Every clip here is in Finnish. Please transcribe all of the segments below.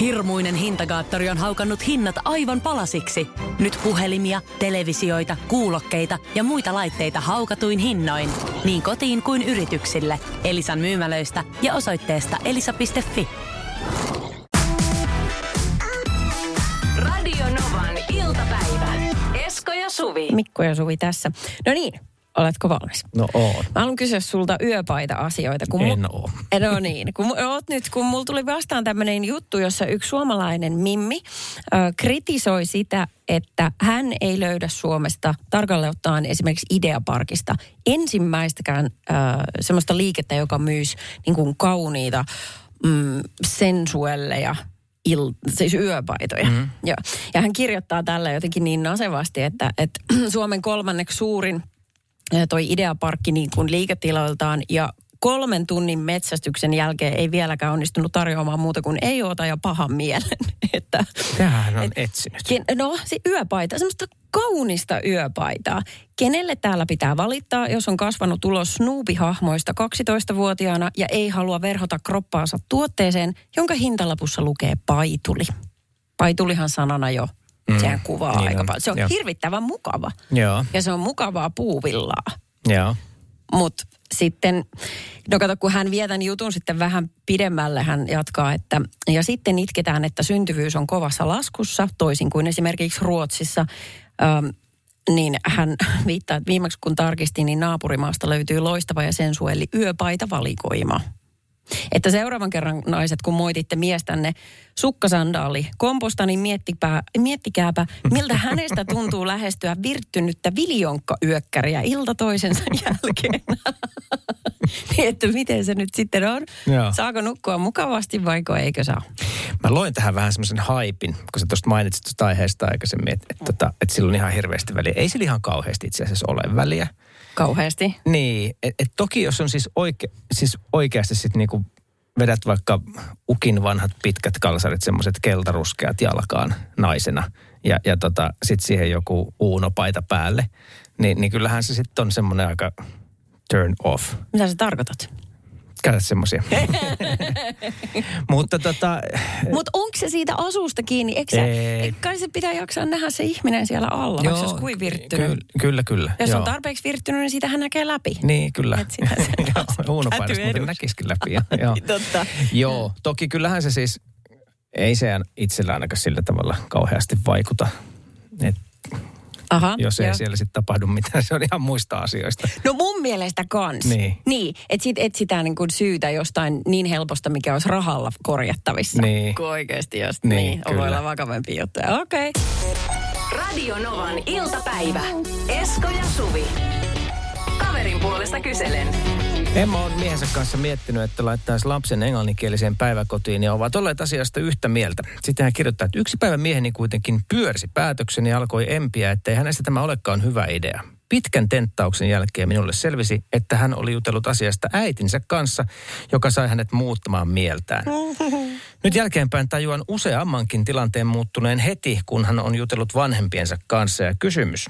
Hirmuinen hintakaattori on haukannut hinnat aivan palasiksi. Nyt puhelimia, televisioita, kuulokkeita ja muita laitteita haukatuin hinnoin. Niin kotiin kuin yrityksille. Elisan myymälöistä ja osoitteesta elisa.fi. Radio Novan iltapäivä. Esko ja Suvi. Mikko ja Suvi tässä. No niin, oletko valmis? No oon. Mä haluan kysyä sulta yöpaita-asioita. Kun En mu- oo. No niin, kun oot nyt, kun mulla tuli vastaan tämmöinen juttu, jossa yksi suomalainen Mimmi ö, kritisoi sitä, että hän ei löydä Suomesta tarkalleen ottaen esimerkiksi Ideaparkista ensimmäistäkään ö, semmoista liikettä, joka myys niin kuin kauniita mm, sensuelleja il, siis yöpaitoja. Mm-hmm. Ja, ja hän kirjoittaa tällä jotenkin niin nasevasti, että, että Suomen kolmanneksi suurin toi Ideaparkki niin kuin liiketiloiltaan ja kolmen tunnin metsästyksen jälkeen ei vieläkään onnistunut tarjoamaan muuta kuin ei oota ja pahan mielen. että, Tähän hän on etsinyt. Ken, no, se yöpaita, semmoista kaunista yöpaitaa. Kenelle täällä pitää valittaa, jos on kasvanut ulos Snoopy-hahmoista 12-vuotiaana ja ei halua verhota kroppaansa tuotteeseen, jonka hintalapussa lukee paituli. Paitulihan sanana jo, mm, sehän kuvaa niin aika on, paljon. Se on joo. hirvittävän mukava. Joo, Ja se on mukavaa puuvillaa. joo. Mutta sitten, no kato, kun hän vie tämän jutun sitten vähän pidemmälle, hän jatkaa, että ja sitten itketään, että syntyvyys on kovassa laskussa, toisin kuin esimerkiksi Ruotsissa. Öm, niin hän viittaa, että viimeksi kun tarkistin, niin naapurimaasta löytyy loistava ja sensuelli yöpaita valikoima. Että seuraavan kerran naiset, kun moititte miestänne sukkasandaali komposta, niin miettikää, miettikääpä, miltä hänestä tuntuu lähestyä virttynyttä viljonkkayökkäriä ilta toisensa jälkeen. niin, että miten se nyt sitten on? Joo. Saako nukkua mukavasti vaiko eikö saa? Mä loin tähän vähän semmoisen haipin, kun sä tuosta mainitsit tuosta aiheesta aikaisemmin, että, että, että, että sillä on ihan hirveästi väliä. Ei sillä ihan kauheasti itse asiassa ole väliä. Kauheasti. Niin, että et toki jos on siis, oike, siis oikeasti sitten niinku vedät vaikka ukin vanhat pitkät kalsarit, semmoiset keltaruskeat jalkaan naisena ja, ja tota, sitten siihen joku uunopaita päälle, niin, niin kyllähän se sitten on semmoinen aika turn off. Mitä sä tarkoitat? Käytä semmoisia. Mutta tota, Mutta onko se siitä asusta kiinni? Eikö sä, Ei. kai se pitää jaksaa nähdä se ihminen siellä alla, vaikka se kuin virttynyt. Kyllä, kyllä. kyllä Jos joo. on tarpeeksi virttynyt, niin sitä hän näkee läpi. Niin, kyllä. Et sitä se Joo, muuten näkisikin läpi. Joo. Totta. Joo, toki kyllähän se siis, ei se itsellä ainakaan sillä tavalla kauheasti vaikuta. Et Aha, jos ei joo. siellä sitten tapahdu mitään, se on ihan muista asioista. No mun mielestä kans. Niin. Niin, että sit etsitään niin kuin syytä jostain niin helposta, mikä olisi rahalla korjattavissa. Niin. Kun oikeasti jos Niin, niin, on voi kyllä. olla vakavempia juttuja. Okei. Okay. Radio Novan iltapäivä. Esko ja Suvi. Kaverin puolesta kyselen. Emma on miehensä kanssa miettinyt, että laittaisi lapsen englanninkieliseen päiväkotiin ja ovat olleet asiasta yhtä mieltä. Sitten hän kirjoittaa, että yksi päivä mieheni kuitenkin pyörsi päätöksen ja alkoi empiä, että ei hänestä tämä olekaan hyvä idea. Pitkän tenttauksen jälkeen minulle selvisi, että hän oli jutellut asiasta äitinsä kanssa, joka sai hänet muuttamaan mieltään. Nyt jälkeenpäin tajuan useammankin tilanteen muuttuneen heti, kun hän on jutellut vanhempiensa kanssa. Ja kysymys,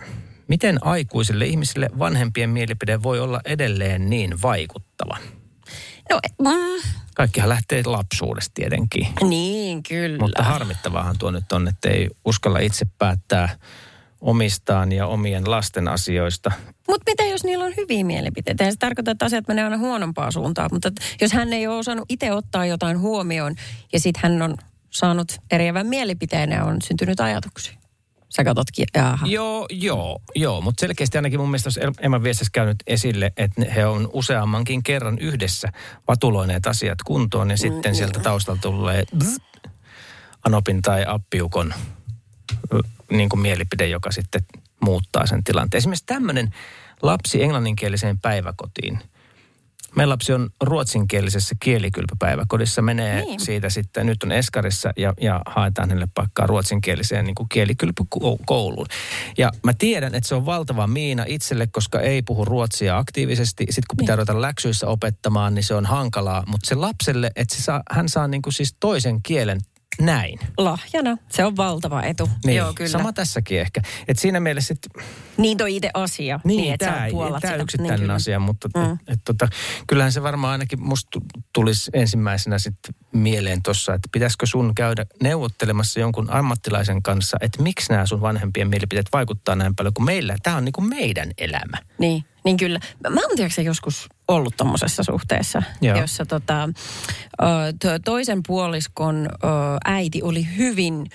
miten aikuisille ihmisille vanhempien mielipide voi olla edelleen niin vaikuttava? No, mm, Kaikkihan lähtee lapsuudesta tietenkin. niin kyllä. Mutta harmittavaahan tuo nyt on, että ei uskalla itse päättää omistaan ja omien lasten asioista. Mutta mitä jos niillä on hyviä mielipiteitä? Eihän se tarkoita, että asiat menee aina huonompaan suuntaan. Mutta jos hän ei ole osannut itse ottaa jotain huomioon ja sitten hän on saanut eriävän mielipiteen ja on syntynyt ajatuksia. Sä katsotkin, jaha. Joo, joo, joo, mutta selkeästi ainakin mun mielestä olisi Emman viestissä käynyt esille, että he on useammankin kerran yhdessä vatuloineet asiat kuntoon ja sitten sieltä taustalta tulee bzz, Anopin tai Appiukon niin kuin mielipide, joka sitten muuttaa sen tilanteen. Esimerkiksi tämmöinen lapsi englanninkieliseen päiväkotiin. Meidän lapsi on ruotsinkielisessä kielikylpypäiväkodissa, menee Niin. siitä sitten, nyt on Eskarissa ja, ja haetaan hänelle paikkaa ruotsinkieliseen niin kuin kielikylpykouluun. Ja mä tiedän, että se on valtava miina itselle, koska ei puhu ruotsia aktiivisesti. Sitten kun pitää ruveta läksyissä opettamaan, niin se on hankalaa. Mutta se lapselle, että se saa, hän saa niin kuin siis toisen kielen näin. Lahjana. Se on valtava etu. Niin, Joo, kyllä. Sama tässäkin ehkä. Et siinä mielessä, että Niin toi itse asia. Niin, että tämä, tämä yksittäinen kyllä. asia, mutta Mm. et, et, tota, kyllähän se varmaan ainakin musta tu- tulisi ensimmäisenä sitten mieleen tuossa, että pitäisikö sun käydä neuvottelemassa jonkun ammattilaisen kanssa, että miksi nämä sun vanhempien mielipiteet vaikuttaa näin paljon, kun meillä, tämä on niinku meidän elämä. Niin, niin kyllä. Mä oon tiedätkö, joskus ollut tuommoisessa suhteessa, Joo. jossa tota, toisen puoliskon äiti oli hyvin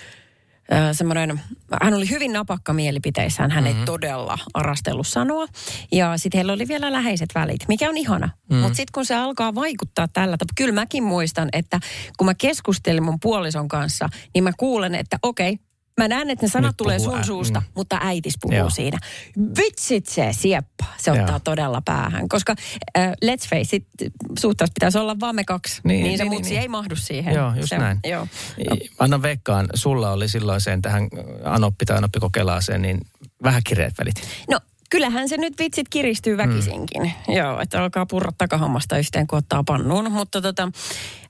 semmoinen, hän oli hyvin napakka mielipiteissään, hän Mhm. ei todella arastellut sanoa. Ja sitten heillä oli vielä läheiset välit, mikä on ihana. Mhm. Mm. Mutta sitten kun se alkaa vaikuttaa tällä tavalla, kyllä mäkin muistan, että kun mä keskustelin mun puolison kanssa, niin mä kuulen, että okei, Mä näen, että ne sanat Nyt tulee sun ä- suusta, mm. mutta äitis puhuu Joo. siinä. Vitsit se sieppa, se ottaa Joo. todella päähän. Koska äh, let's face it, suhteessa pitäisi olla vaan me kaksi. Niin, Niin, niin se niin, mutsi niin. ei mahdu siihen. Joo, just se, näin. Joo. Anna veikkaan, sulla oli silloiseen tähän Anoppi tai Anoppi kokelaaseen, niin vähän kireät välit. No kyllähän se nyt vitsit kiristyy väkisinkin. Mm. Joo, että alkaa purra takahammasta yhteen, kun ottaa pannuun. Mutta tota,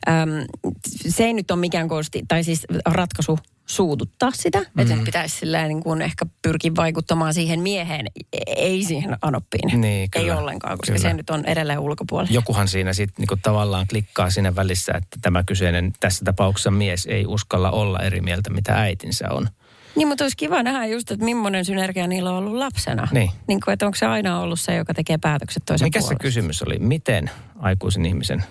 äm, se ei nyt ole mikään konsti, tai siis ratkaisu suututtaa sitä. Mm. Että nyt pitäisi silleen niin kuin ehkä pyrkiä vaikuttamaan siihen mieheen, ei siihen anoppiin. Niin, ei kyllä, ollenkaan, koska kyllä. se nyt on edelleen ulkopuolella. Jokuhan siinä sitten niinku tavallaan klikkaa siinä välissä, että tämä kyseinen tässä tapauksessa mies ei uskalla olla eri mieltä, mitä äitinsä on. Niin, mutta olisi kiva nähdä just, että millainen synergia niillä on ollut lapsena. Niin. niin kuin, että onko se aina ollut se, joka tekee päätökset toisen Mikä se puolesta. kysymys oli? Miten aikuisen ihmisen?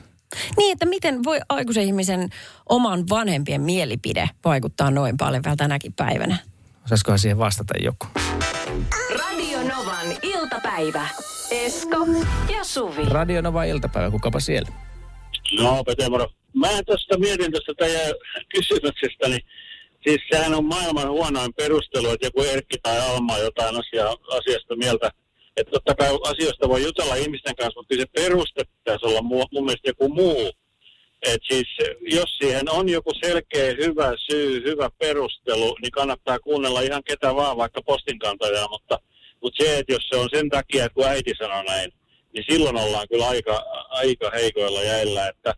Niin, että miten voi aikuisen ihmisen oman vanhempien mielipide vaikuttaa noin paljon vielä tänäkin päivänä? Osaisikohan siihen vastata joku? Radio Novan iltapäivä. Esko ja Suvi. Radio Nova iltapäivä, kukapa siellä? No, Pete moro. Mä tuosta mietin tuosta teidän kysymyksestä, niin siis sehän on maailman huonoin perustelu, että joku Erkki tai Alma jotain asia, asiasta mieltä. Että totta kai asioista voi jutella ihmisten kanssa, mutta se peruste pitäisi olla mu, mun mielestä joku muu. Et siis jos siihen on joku selkeä, hyvä syy, hyvä perustelu, niin kannattaa kuunnella ihan ketä vaan, vaikka postinkantajaa, mutta, mutta se, että jos se on sen takia, kun äiti sanoo näin, niin silloin ollaan kyllä aika, aika heikoilla jäillä, että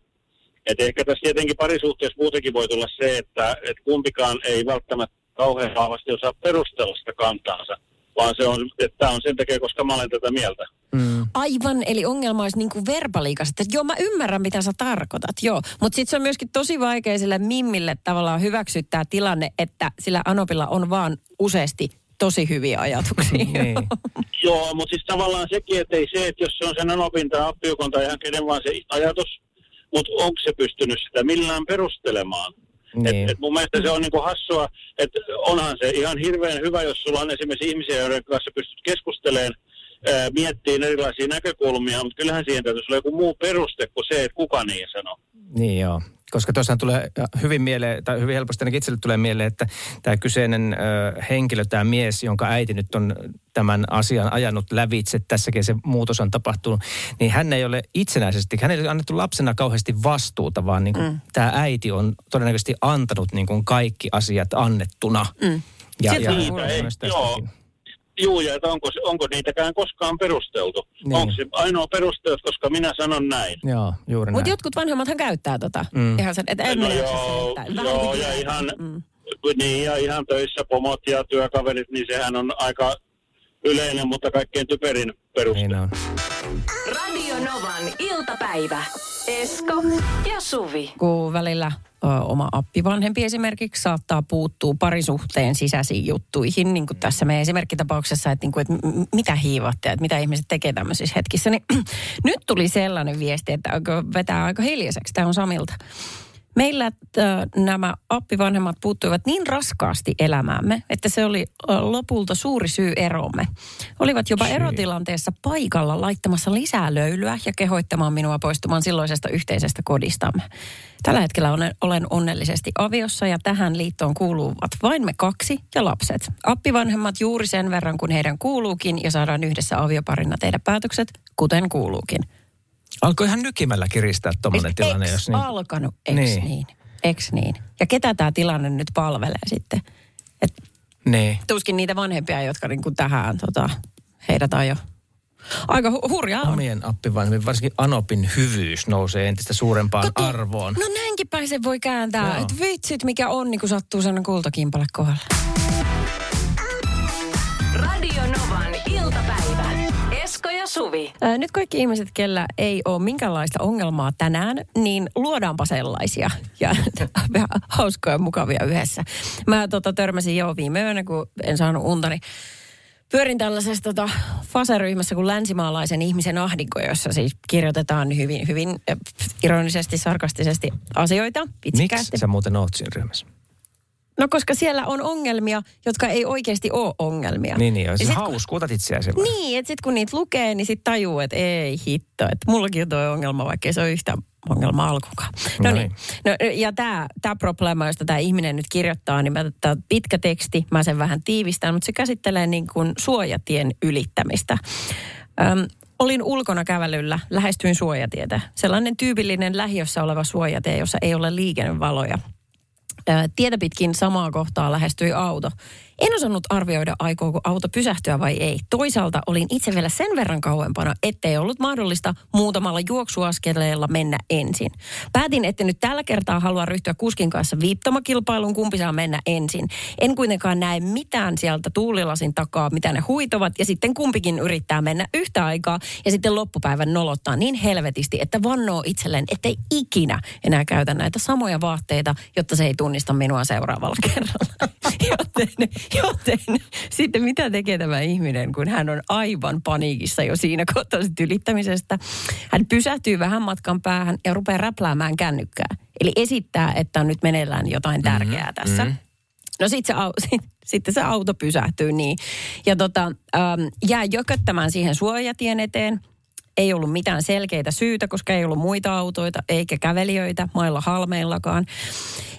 et ehkä tässä tietenkin parisuhteessa muutenkin voi tulla se, että et kumpikaan ei välttämättä kauhean vahvasti osaa perustella sitä kantaansa, vaan se on, että tämä on sen takia, koska mä olen tätä mieltä. Mm. Aivan, eli ongelma olisi niin kuin verbaliikas, että joo, mä ymmärrän, mitä sä tarkoitat, joo. Mutta sitten se on myöskin tosi vaikea sille Mimmille tavallaan hyväksyttää tilanne, että sillä Anopilla on vaan useasti tosi hyviä ajatuksia. niin. Joo, mutta siis tavallaan sekin, että ei se, että jos se on sen anopin tai appiukon tai ihan kenen vaan se ajatus, mutta onko se pystynyt sitä millään perustelemaan? niin. Et, et mun mielestä se on niinku hassua, että onhan se ihan hirveän hyvä, jos sulla on esimerkiksi ihmisiä, joiden kanssa pystyt keskustelemaan, ää, miettiin erilaisia näkökulmia, mutta kyllähän siihen täytyisi olla joku muu peruste kuin se, että kuka niin sanoo. Niin joo. Koska tuossahan tulee hyvin mieleen, tai hyvin helposti ainakin itselle tulee mieleen, että tämä kyseinen ö, henkilö, tämä mies, jonka äiti nyt on tämän asian ajanut lävitse, tässäkin se muutos on tapahtunut, niin hän ei ole itsenäisesti, hän ei ole annettu lapsena kauheasti vastuuta, vaan niin kuin mm. tämä äiti on todennäköisesti antanut niin kuin kaikki asiat annettuna. Mm. Ja, Siltä ja, ei- joo. Juu, ja että onko, onko niitäkään koskaan perusteltu? Niin. Onko se ainoa peruste, että koska minä sanon näin? Joo, juuri Mutta jotkut vanhemmathan käyttää tota. Mm. Ihan sen, että en No joo, joo, niin ja ihan- Mm. Niin, ja ihan töissä pomot ja työkaverit, niin sehän on aika yleinen, mutta kaikkein typerin peruste. Niin on. Radio Novan iltapäivä. Esko ja Suvi. kun välillä ö, oma appivanhempi esimerkiksi saattaa puuttua parisuhteen sisäisiin juttuihin, niin kuin tässä meidän esimerkkitapauksessa, että, niin kuin, että m- mitä hiivatte, että mitä ihmiset tekee tämmöisissä hetkissä, niin nyt tuli sellainen viesti, että vetää aika hiljaiseksi. Tämä on Samilta. Meillä nämä appivanhemmat puuttuivat niin raskaasti elämäämme, että se oli lopulta suuri syy eromme. Olivat jopa erotilanteessa paikalla laittamassa lisää löylyä ja kehoittamaan minua poistumaan silloisesta yhteisestä kodistamme. Tällä hetkellä olen, olen onnellisesti aviossa ja tähän liittoon kuuluvat vain me kaksi ja lapset. Appivanhemmat juuri sen verran, kun heidän kuuluukin ja saadaan yhdessä avioparina tehdä päätökset, kuten kuuluukin. Alkoi ihan nykimällä kiristää tuommoinen tilanne, Eks jos niin... alkanut, eks Niin. niin. niin. Eks niin. Ja ketä tämä tilanne nyt palvelee sitten? Et Niin. tuskin niitä vanhempia, jotka niinku tähän tota, heidät on jo aika hu- hurjaa on. Omien appivanhempien, varsinkin Anopin hyvyys nousee entistä suurempaan Kato, arvoon. No näinkin päin se voi kääntää. Että vitsit, mikä onni, kun sattuu sellainen kultakimpale kohdalle. Radio Novan iltapäivä. Esko ja Suvi. Ää, Nyt kaikki ihmiset, kellä ei ole minkäänlaista ongelmaa tänään, niin luodaanpa sellaisia. Ja vähän hauskoja ja mukavia yhdessä. Mä tota, törmäsin jo viime yönä, kun en saanut unta, niin pyörin tällaisessa tota, faseryhmässä kuin länsimaalaisen ihmisen ahdinko, jossa siis kirjoitetaan hyvin, hyvin äh, ironisesti, sarkastisesti asioita. Miksi sä muuten oot siinä ryhmässä? No koska siellä on ongelmia, jotka ei oikeasti ole ongelmia. Niin, niin. Ja sit, hauskuutat itseäsi? Niin, että sitten kun niitä lukee, niin sitten tajuu, että ei hitto, että mullakin on tuo ongelma, vaikka se ole yhtään ongelma alkukaan. No, niin. No, ja tämä tää probleema, josta tämä ihminen nyt kirjoittaa, niin mä, tää pitkä teksti, mä sen vähän tiivistän, mutta se käsittelee niin kuin suojatien ylittämistä. Öm, olin ulkona kävelyllä, lähestyin suojatietä. Sellainen tyypillinen lähiössä oleva suojatie, jossa ei ole liikennevaloja. Tietä pitkin samaa kohtaa lähestyi auto. En osannut arvioida, aikooko auto pysähtyä vai ei. Toisaalta olin itse vielä sen verran kauempana, ettei ollut mahdollista muutamalla juoksuaskeleella mennä ensin. Päätin, että nyt tällä kertaa haluan ryhtyä kuskin kanssa viittomakilpailuun, kumpi saa mennä ensin. En kuitenkaan näe mitään sieltä tuulilasin takaa, mitä ne huitovat, ja sitten kumpikin yrittää mennä yhtä aikaa, ja sitten loppupäivän nolottaa niin helvetisti, että vannoo itselleen, ettei ikinä enää käytä näitä samoja vaatteita, jotta se ei tunnista minua seuraavalla kerralla. Joten, joten sitten mitä tekee tämä ihminen, kun hän on aivan paniikissa jo siinä kohtaa sit ylittämisestä. Hän pysähtyy vähän matkan päähän ja rupeaa räpläämään kännykkää. Eli esittää, että on nyt meneillään jotain tärkeää tässä. mhm. No sit se, au- sit, sitten se auto pysähtyy niin. Ja tota, ähm, jää jököttämään siihen suojatien eteen. Ei ollut mitään selkeitä syytä, koska ei ollut muita autoita eikä kävelijöitä mailla halmeillakaan.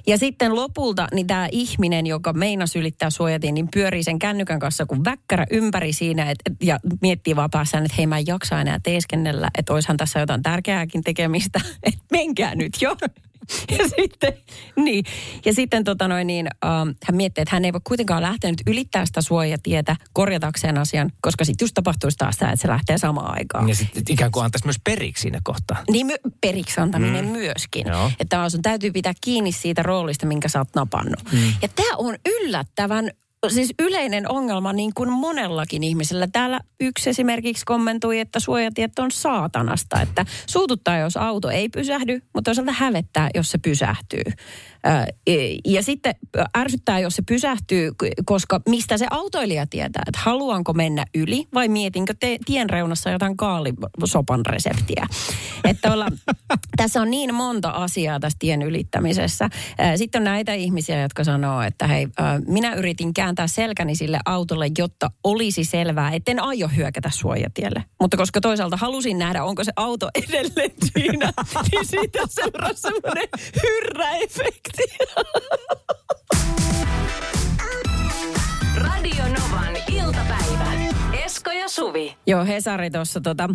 Ja sitten lopulta niin tämä ihminen, joka meinasi ylittää suojatien, niin pyörii sen kännykän kanssa kuin väkkärä ympäri siinä et, ja miettii vaan päässään, että hei mä en jaksa enää teeskennellä, että oishan tässä jotain tärkeääkin tekemistä, että menkää nyt jo. Ja sitten, niin. Ja sitten tota noin niin, ähm, hän miettii, että hän ei voi kuitenkaan lähteä nyt ylittää sitä suojatietä korjatakseen asian, koska sitten just tapahtuisi taas tämä, että se lähtee samaan aikaan. Ja sitten ikään kuin antaisi myös periksi siinä kohtaa. Niin my- periksi antaminen mm. myöskin. Joo. Että sun täytyy pitää kiinni siitä roolista, minkä sä oot napannut. Mm. Ja tämä on yllättävän siis yleinen ongelma niin kuin monellakin ihmisellä. Täällä yksi esimerkiksi kommentoi, että suojatiet on saatanasta. Että suututtaa, jos auto ei pysähdy, mutta toisaalta hävettää, jos se pysähtyy. Ö, Ja sitten ärsyttää, jos se pysähtyy, koska mistä se autoilija tietää, että haluanko mennä yli vai mietinkö te, tien reunassa jotain kaalisopan reseptiä. Että olla, tässä on niin monta asiaa tässä tien ylittämisessä. Sitten on näitä ihmisiä, jotka sanoo, että hei, minä yritin kääntää selkäni sille autolle, jotta olisi selvää, etten aio hyökätä suojatielle. Mutta koska toisaalta halusin nähdä, onko se auto edelleen siinä, niin siitä seurasi semmoinen hyrräefekti. Radio Novan iltapäivä. Esko ja Suvi. Joo, Hesari tuossa tota,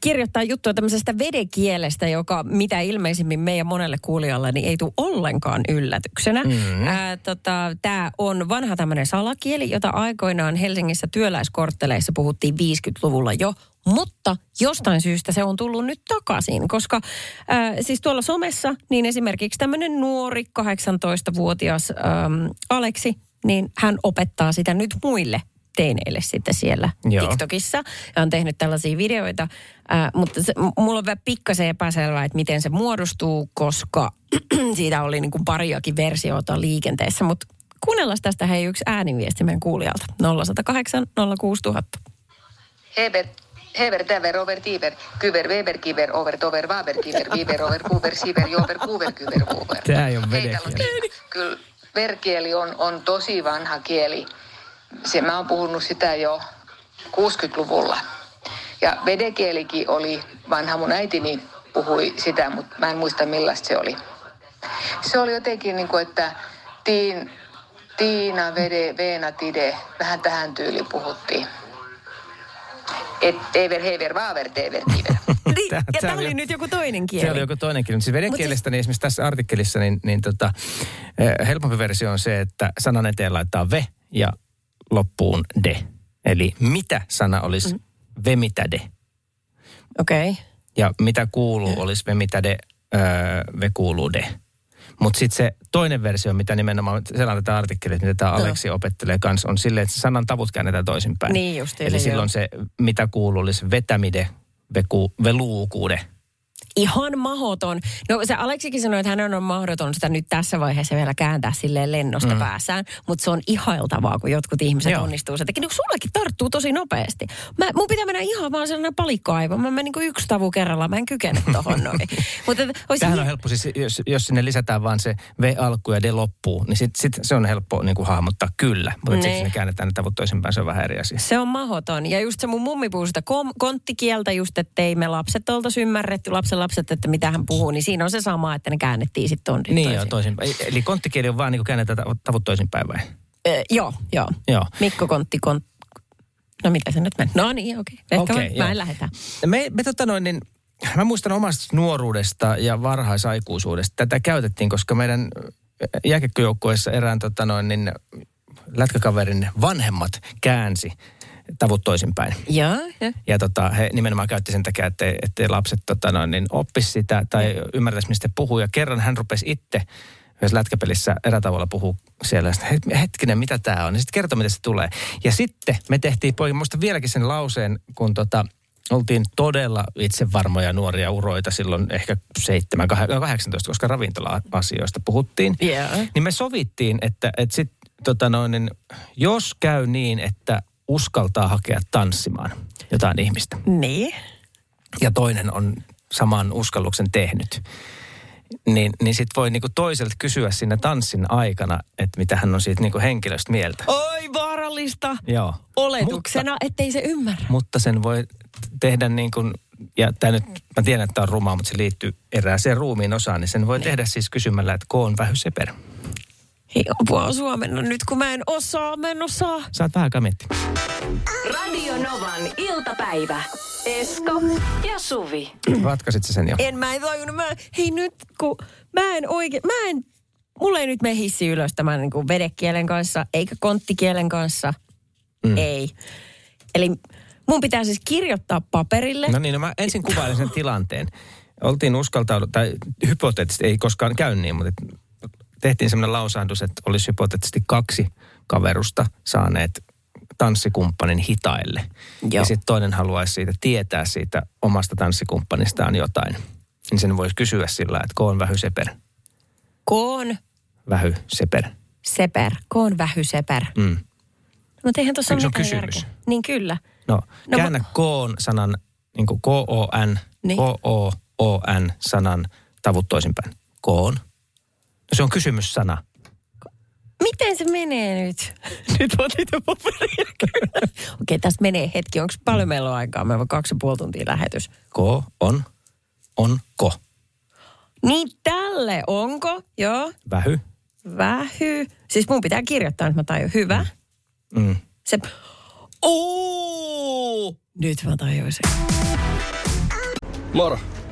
kirjoittaa juttua tämmöisestä vedekielestä, joka mitä ilmeisimmin meidän monelle kuulijalle niin ei tule ollenkaan yllätyksenä. Mm-hmm. tota, Tämä on vanha tämmöinen salakieli, jota aikoinaan Helsingissä työläiskortteleissa puhuttiin 50-luvulla jo, mutta jostain syystä se on tullut nyt takaisin, koska ää, siis tuolla somessa niin esimerkiksi tämmöinen nuori 18-vuotias äm, Aleksi, niin hän opettaa sitä nyt muille teineille sitten siellä Joo. TikTokissa. Ja on tehnyt tällaisia videoita, ää, mutta se, mulla on vielä pikkasen epäselvää, että miten se muodostuu, koska siitä oli niin kuin pariakin versioita liikenteessä. Mutta kuunnellaan tästä hei yksi ääniviesti meidän kuulijalta. 0108 06000. Heber, Heber, Täver, Over, Tiver, Kyver, Weber, Kiver, Over, Tover, Vaber, Kiver, Viver, Over, Kuver, Siver, Jover, Kuver, Kyver, Kuver. Tää ei ole vedekieli. Kyllä verkieli on, on tosi vanha kieli. Se, mä oon puhunut sitä jo 60-luvulla. Ja vedekielikin oli vanha. Mun äitini puhui sitä, mutta mä en muista millaista se oli. Se oli jotenkin niin kuin, että tiin, Tiina, Vede, Veena, Tide, vähän tähän tyyliin puhuttiin. Et Ever, Hever, Vaaver, Tever, Tiver. Niin, Tää- ja tää tämä oli- oli nyt joku toinen kieli. Se oli joku toinen kieli. Mutta siis vedenkielestä, niin esimerkiksi tässä artikkelissa, niin, niin tota, eh, helpompi versio on se, että sanan eteen laittaa ve ja loppuun de. Eli mitä sana olisi mm. ve mitä de. Okei. Okay. Ja mitä kuuluu olisi ve mitä de, öö, ve kuuluu de. Mutta sitten se toinen versio, mitä nimenomaan selaan tätä artikkelia, mitä tämä. Aleksi opettelee kanssa, on silleen, että sanan tavut käännetään toisinpäin. Niin justiinsa, Eli silloin joo. se, mitä kuuluu, olisi vetämide, veku, veluukuude. Ihan mahoton. No se Aleksikin sanoi, että hänen on mahdoton sitä nyt tässä vaiheessa vielä kääntää silleen lennosta mm. päässään. Mutta se on ihailtavaa, kun jotkut ihmiset Joo. Onnistuu. Se teki, niin sullekin tarttuu tosi nopeasti. Mä, mun pitää mennä ihan vaan sellainen palikkoaivo. Mä menen niin yksi tavu kerrallaan. Mä en kykene tohon noin. Mutta olisi Tämähän on helppo, siis jos, jos sinne lisätään vaan se V alku ja D loppuu, niin sit, sit se on helppo niin kuin hahmottaa kyllä. Mutta Niin. sitten ne käännetään ne tavut toisinpäin, se on vähän eri asia. Se on mahoton. Ja just se mun mummi puhuu sitä kom- konttikieltä just, että ei me lapset oltaisi ymmärretty, lapsen lapset, että mitä hän puhuu. Niin siinä on se sama, että ne käännettiin sitten tonne. Niin joo, toisinpäin. Eli konttikieli on vaan niin kuin käännetään tav- tavut toisinpäin vai? Ö, joo, joo. Joo. Mikko Kontti, kont... No mitä se nyt meni? No niin, okei. Okay. Ehkä okay, joo. mä en lähetä. Me, me tota noin, niin, mä muistan omasta nuoruudesta ja varhaisaikuisuudesta. Tätä käytettiin, koska meidän jääkekköjoukkueessa erään tota noin, niin, lätkäkaverin vanhemmat käänsi tavut toisinpäin. Joo, ja. Ja tota, he nimenomaan käytti sen takia, että ettei lapset tota noin, niin oppisi sitä tai ymmärtäisi, mistä puhuu. Ja kerran hän rupesi itse yhdessä lätkäpelissä erätavalla puhuu siellä. Sitten, "Hei, hetkinen, mitä tämä on? Ja sitten kertoi, mitä se tulee. Ja sitten me tehtiin, poikin, muista vieläkin sen lauseen, kun tota, oltiin todella itsevarmoja nuoria uroita silloin ehkä 7, 18, koska ravintola-asioista puhuttiin. Joo. Niin me sovittiin, että, että sit, tota noin, niin, jos käy niin, että uskaltaa hakea tanssimaan jotain ihmistä, Niin. ja toinen on saman uskalluksen tehnyt, niin, niin sitten voi niinku toiselta kysyä siinä tanssin aikana, että mitä hän on siitä niinku henkilöstä mieltä. Oi, vaarallista. Joo. Oletuksena, mutta, ettei se ymmärrä. Mutta sen voi tehdä niin kuin, ja tämä nyt, mä tiedän, että tämä on rumaa, mutta se liittyy erääseen ruumiin osaan, niin sen voi tehdä siis kysymällä, että koon vähy Hei, apua suomenna nyt, kun mä en osaa, mä en osaa. Saat vähän kametti. Radio Novan iltapäivä. Esko ja Suvi. Ratkaisit sä sen jo? En mä en tajunnut. Mä, hei nyt, kun mä en oikein, mä en, mulla ei nyt mene hissi ylös tämän niin kuin vedekielen kanssa, eikä konttikielen kanssa. Mm. Ei. Eli mun pitää siis kirjoittaa paperille. No niin, no mä ensin kuvailen sen tilanteen. Oltiin uskaltaudut, tai hypoteettisesti ei koskaan käy niin, mutta et tehtiin semmoinen lausahdus, että olisi hypoteettisesti kaksi kaverusta saaneet tanssikumppanin hitaille. Joo. Ja sitten toinen haluaisi siitä tietää siitä omasta tanssikumppanistaan jotain. Niin sen voisi kysyä sillä, että koon vähy seper. Koon Vähy seper. seper, koon vähy seper. Mm. Mutta eihän tuossa ole kysymys? järkeä. Niin kyllä. No, No, no käännä ma- koon sanan, niin kuin K-O-N, Niin. K-O-O-N sanan tavut toisinpäin. Koon. No se on kysymyssana. Miten se menee nyt? Nyt otit jo paperia kyllä. Okei, tästä menee hetki. Onko paljon meillä on aikaa? Meillä on kaksi ja puoli tuntia lähetys. Ko on, on ko. Niin tälle, onko? Joo. Vähy. Vähy. Siis mun pitää kirjoittaa, että mä tajun. Hyvä. Mm. Se... Oo! Nyt mä tajuisin. Moro,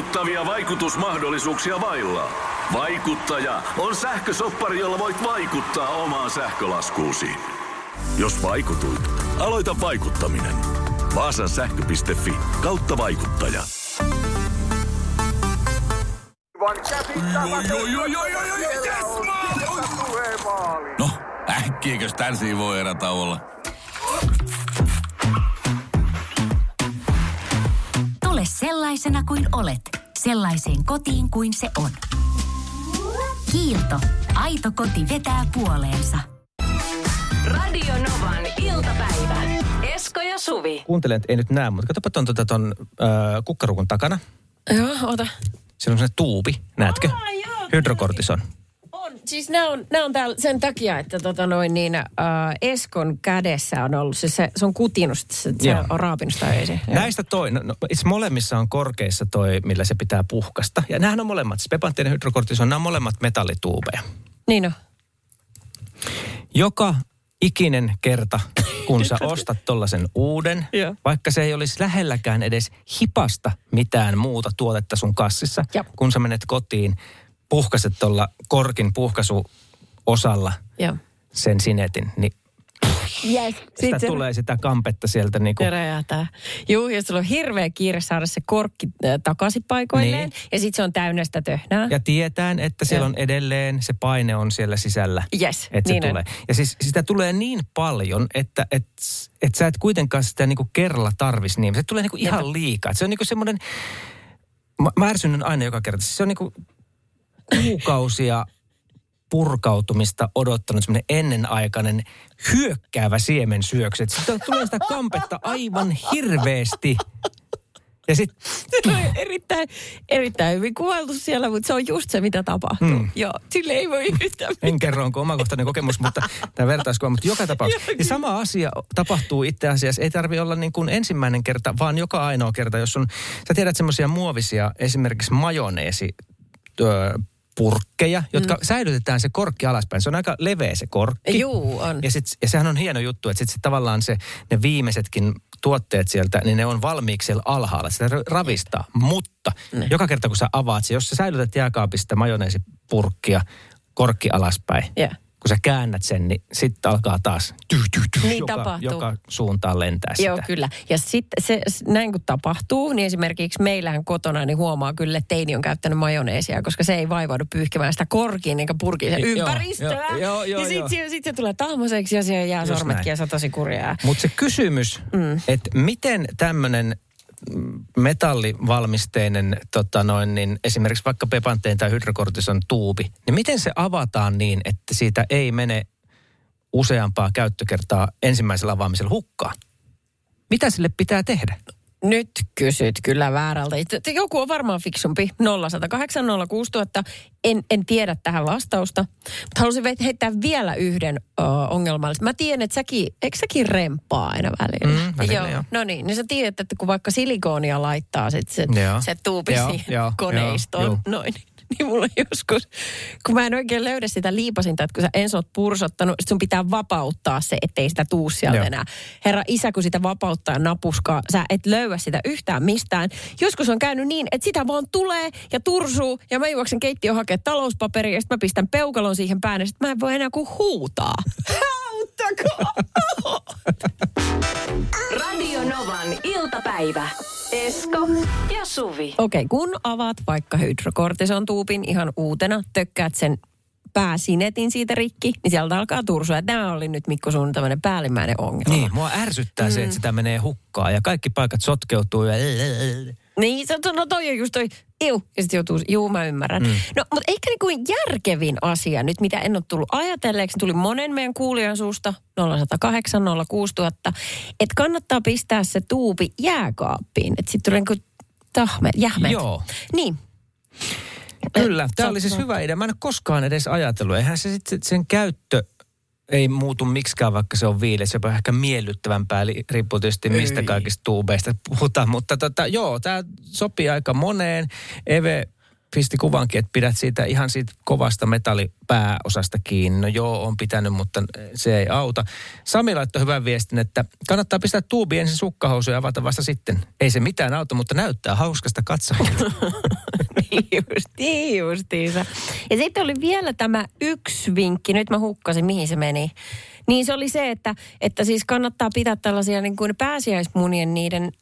Vaikuttavia vaikutusmahdollisuuksia vailla? Vaikuttaja on sähkösoppari, jolla voit vaikuttaa omaan sähkölaskuusi. Jos vaikutuit, aloita vaikuttaminen. Vaasan sähkö.fi kautta vaikuttaja. No, äkkiäkös tän voi erätauolla? Sellaisena kuin olet, sellaiseen kotiin kuin se on. Kiilto. Aito koti vetää puoleensa. Radio Novan iltapäivä. Esko ja Suvi. Kuuntelen, että ei nyt näe, mutta katsoppa ton, tota, ton äh, kukkarukun takana. Joo, ota. Siellä on se tuubi, näetkö? Aa, joo, Hydrokortison. Siis nämä on, nämä on täällä sen takia, että tota noin niin, äh, Eskon kädessä on ollut, se, se, se on kutinut, sitä, se, se Joo. on raapinut sitä öisin. Näistä toi, no, no, itse molemmissa on korkeissa toi, millä se pitää puhkasta. Ja nämähän on molemmat, siis ja hydrokortison, nämä on molemmat metallituubeja. Niin on. Joka ikinen kerta, kun sä ostat tollasen uuden, vaikka se ei olisi lähelläkään edes hipasta mitään muuta tuotetta sun kassissa, Jep. kun sä menet kotiin, puhkaset tuolla korkin puhkaisuosalla Joo. sen sinetin, niin Yes. sitä tulee sitä kampetta sieltä niin kuin, Se räjähtää. Juu, ja sulla on hirveä kiire saada se korkki äh, takaisin paikoilleen. Niin. Ja sitten se on täynnä sitä töhnää. ja tietään, että siellä Joo. on edelleen, se paine on siellä sisällä. Yes, että se niin on. tulee. Ja siis sitä tulee niin paljon, että et, et sä et kuitenkaan sitä niinku kerralla tarvis niin. Se tulee niinku ihan liikaa. Et Se on niinku semmoinen, mä, mä ärsynnyn aina joka kerta. Siis Se on niinku kuukausia purkautumista odottanut semmoinen ennenaikainen hyökkäävä siemensyöksy. Sitä tulee sitä kampetta aivan hirveästi. Ja sit, Se on erittäin, erittäin hyvin kuvailtu siellä, mutta se on just se, mitä tapahtuu. Mm. Joo, sille ei voi yhtään en kerro, onko omakohtainen kokemus, mutta tämä vertaiskuva, mutta joka tapauksessa. Ja sama asia tapahtuu itse asiassa, ei tarvi olla niin kuin ensimmäinen kerta, vaan joka ainoa kerta, jos on, sä tiedät semmoisia muovisia, esimerkiksi majoneesi, purkkeja, jotka mm. säilytetään se korkki alaspäin. Se on aika leveä se korkki. Juu, on. Ja, sit, ja sehän on hieno juttu, että sit, sit tavallaan se, ne viimeisetkin tuotteet sieltä, niin ne on valmiiksi siellä alhaalla. Sitä ra- ravistaa. Mutta Ne. joka kerta kun sä avaat se, jos sä säilytät jääkaapista majoneesipurkkia korkki alaspäin, Yeah. Kun sä käännät sen, niin sitten alkaa taas tyh, tyh, tyh, Niin joka, tapahtuu. joka suuntaan lentää sitä. Joo, kyllä. Ja sitten se, näin kun tapahtuu, niin esimerkiksi meillähän kotona niin huomaa kyllä, että teini on käyttänyt majoneesia, koska se ei vaivaudu pyyhkimään sitä korkiin eikä purkin sen ympäristöä. joo, joo, joo, ja sitten sit se tulee tahmoiseksi ja siellä jää Just sormetkin näin. ja se on tosi kurjaa. Mutta se kysymys, mm. että miten tämmöinen metallivalmisteinen, tota noin, niin esimerkiksi vaikka Pepanteen tai hydrokortison tuubi, niin miten se avataan niin, että siitä ei mene useampaa käyttökertaa ensimmäisellä avaamisella hukkaan? Mitä sille pitää tehdä? Nyt kysyt kyllä väärältä. Joku on varmaan fiksumpi. 0108 06000. En, en tiedä tähän vastausta. Mutta halusin heittää vielä yhden ö, ongelmallisen. Mä tiedän, että säkin, eikö säkin rempaa aina välillä? Mm, välillä, joo. No niin, niin sä tiedät, että kun vaikka silikoonia laittaa sit se, Joo. se tuubi Joo, siihen joo, koneistoon, joo, noin. Niin mulla joskus, kun mä en oikein löydä sitä liipasinta, että kun sä ensin oot pursottanut, sit sun pitää vapauttaa se, ettei sitä tuu sieltä Joo. enää. Herra isä, kun sitä vapauttaa napuskaa, sä et löyä sitä yhtään mistään. Joskus on käynyt niin, että sitä vaan tulee ja tursuu ja mä juoksen keittiön hakea talouspaperia ja sitten mä pistän peukalon siihen päälle. Sitten mä en voi enää kuin huutaa. Auttakaa! Radio Novan iltapäivä. Esko ja Suvi. Okei, okay, kun avaat vaikka hydrokortison tuupin ihan uutena, tökkäät sen pääsinetin siitä rikki, niin sieltä alkaa tursua. Ja Tämä oli nyt Mikko sun tämmöinen päällimmäinen ongelma. Niin, mua ärsyttää mm. se, että sitä menee hukkaan ja kaikki paikat sotkeutuu ja... Niin, se, no toi on just toi, iu, ja sitten joutuu, juu mä ymmärrän. Mm. No, mutta ehkä niinku järkevin asia nyt, mitä en ole tullut ajatelleeksi, tuli monen meidän kuulijan suusta, 0108 06000, että kannattaa pistää se tuubi jääkaappiin, että sitten tulee niinku tahme, jähmeet. Joo. Niin. Kyllä, tämä oli siis hyvä idea. Mä en ole koskaan edes ajatellut. Eihän se sitten sen käyttö ei muutu miksikään, vaikka se on viileä. Se on ehkä miellyttävämpää, eli riippuu tietysti mistä Ei. kaikista tuubeista puhutaan. Mutta tota, joo, tämä sopii aika moneen. Eve pisti kuvankin, että pidät siitä ihan siitä kovasta metallipääosasta kiinni. No joo, on pitänyt, mutta se ei auta. Sami laittoi hyvän viestin, että kannattaa pistää tuubi ensin sukkahousuja ja avata vasta sitten. Ei se mitään auta, mutta näyttää hauskasta katsoa. Just, niin justiinsa. Ja sitten oli vielä tämä yksi vinkki, nyt mä hukkasin, mihin se meni. Niin se oli se, että, että siis kannattaa pitää tällaisia niin kuin pääsiäismunien niiden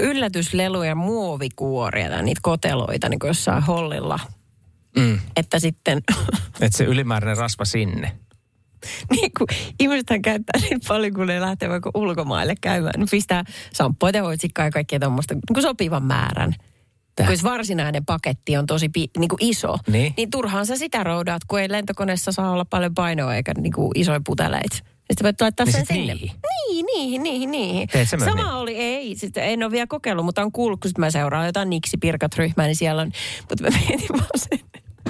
yllätysleluja muovikuoria tai niitä koteloita niin kuin jossain hollilla. Mm. Että sitten, Että se ylimääräinen rasva sinne. niin kuin ihmisethän käyttää niin paljon, kun ne lähtee vaikka ulkomaille käymään, niin pistää samppuita, hoitsikkaa ja kaikkea tuommoista niin sopivan määrän. Täh. Kun jos varsinainen paketti on tosi pi, niin kuin iso, Niin. niin turhaan sä sitä roudaat, kun ei lentokoneessa saa olla paljon painoa eikä niin kuin isoja puteleita. Sitten voit laittaa Niin sen sinne. niihin. Niin, niihin, niihin, niihin. Sama niin? oli, ei, sit en ole vielä kokeillut, mutta on kuullut, kun sit mä seuraan jotain Niksi Pirkat-ryhmää, niin siellä on, mutta mä mietin vaan sen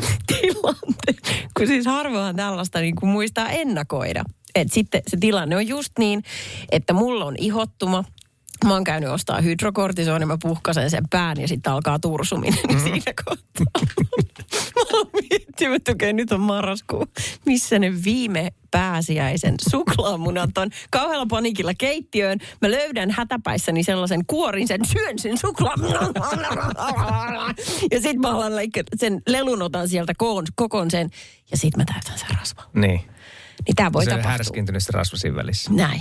tilanteen, kun siis harvoin tällaista niin kuin muistaa ennakoida. Et sitten se tilanne on just niin, että mulla on ihottuma, Mä oon käynyt ostaa hydrokortisoon, mä puhkasen sen pään ja sitten alkaa tursuminen mm. siinä kohtaa. mä oon miettinyt, että okei, nyt on marraskuu. Missä ne viime pääsiäisen suklaamunat on? Kauhealla panikilla keittiöön. Mä löydän hätäpäissäni sellaisen kuorin, sen syön sen suklaamunan. ja sitten mä alan sen lelun otan sieltä koon, kokon sen. Ja sitten mä täytän sen rasvan. Niin. Niin tää voi se on tapahtua. härskintynyt se rasva siinä välissä. Näin.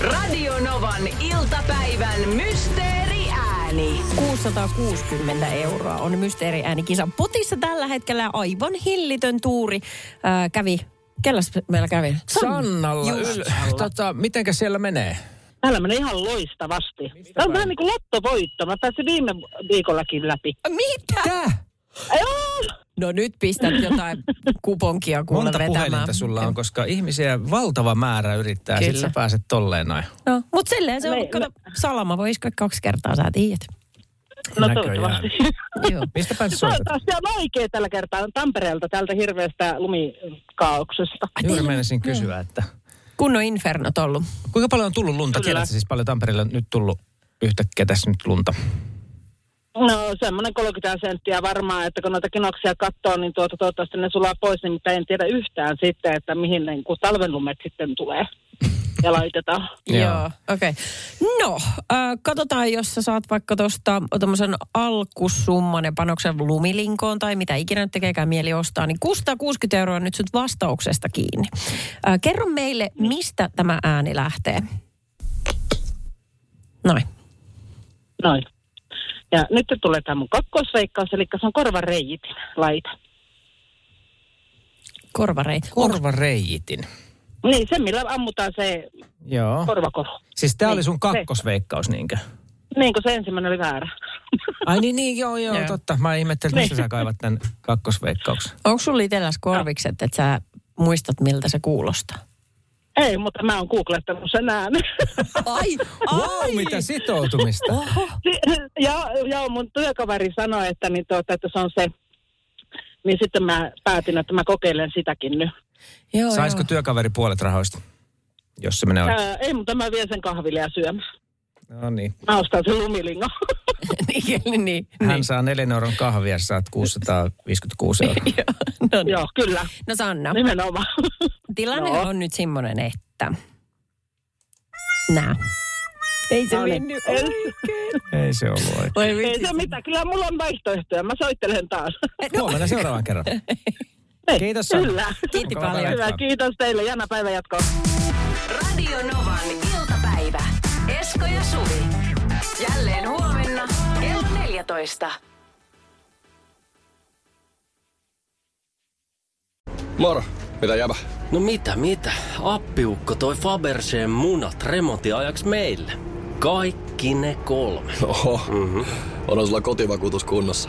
Radio Novan iltapäivän mysteeriääni. 660 euroa on mysteeriäänikisan potissa tällä hetkellä aivan hillitön tuuri. Ää, kävi, kellas meillä kävi? Sannalla. Yl- tota, mitenkä siellä menee? Täällä menee ihan loistavasti. Tämä on vähän niin kuin lottovoitto. Mä pääsin viime viikollakin läpi. Mitä? Tää? Joo. No nyt pistät jotain kuponkia kuule Monta vetämään. puhelinta sulla on, koska ihmisiä valtava määrä yrittää, Kyllä. sillä pääset tolleen noin. No, mutta silleen se on, Me- kato, salama voi iskeä kaksi kertaa, sä tiedät. No toivottavasti. Joo. Mistä päin soitat? Toivottavasti on vaikea tällä kertaa Tampereelta tältä hirveästä lumikaauksesta. Juuri menisin kysyä, että Kunnon infernot ollut. kuinka paljon on tullut lunta? Kyllä. Tiedätkö siis paljon Tampereella on nyt tullut yhtäkkiä tässä nyt lunta? No semmoinen 30 senttiä varmaan, että kun noita kinoksia katsoo, niin tuota, toivottavasti ne sulaa pois, niin en tiedä yhtään sitten, että mihin ne kun talvenlumet sitten tulee ja laitetaan. Joo. Okei. Okay. No, äh, katsotaan, jos sä saat vaikka tuosta tuommoisen alkusumman ja panoksen lumilinkoon tai mitä ikinä nyt tekeekään mieli ostaa, niin 660 euroa on nyt sut vastauksesta kiinni. Äh, kerro meille, mistä tämä ääni lähtee. Noin. Noin. Ja nyt tulee tämä mun kakkosveikkaus, eli se on korvareijitin laite. Korvarei. Korvareijitin. Niin, se millä ammutaan se Joo. korvakoru. Siis tää Niin, oli sun se. kakkosveikkaus niinkö? Niin kuin se ensimmäinen oli väärä. Ai niin, niin joo, joo, Joo. totta. Mä ihmettelin, Niin. sä kaivat tämän kakkosveikkauksen. Onko sulla itselläs korvikset, että sä muistat, miltä se kuulostaa? Ei, mutta mä oon googlettanut sen äänen. Ai, Wow, mitä sitoutumista. Oho. ja, ja mun työkaveri sanoi, että, niin tuota, että se on se, niin sitten mä päätin, että mä kokeilen sitäkin nyt. Joo, Saisiko joo. työkaveri puolet rahoista, jos se menee ei, mutta mä vien sen kahville ja syömään. No niin. Mä ostan sen lumilingon. niin, niin, niin. Hän saa 4 euron kahvia, sä saat 656 euroa. Joo, no, niin. Joo, kyllä. no Sanna, Nimenomaan. tilanne No. on nyt semmoinen, että... Nää. Ei se No niin. mennyt Ei- oikein. Ei se ollut oikein. Voi Ei se mitään, kyllä mulla on vaihtoehtoja. Mä soittelen taas. Huomenna seuraavan kerran. Kiitos, Sanna. Kyllä. Kiitti Mukava paljon. Hyvä, kiitos teille. Jännä päivä jatkoa. Radio Novan. Esko ja Suvi. Jälleen huomenna kello 14. Moro, mitä jäbä? No mitä, mitä? Appiukko toi Faberseen munat remontiajaksi meille. Kaikki ne kolme. Oho, mm-hmm. onhan sulla kotivakuutus kunnossa.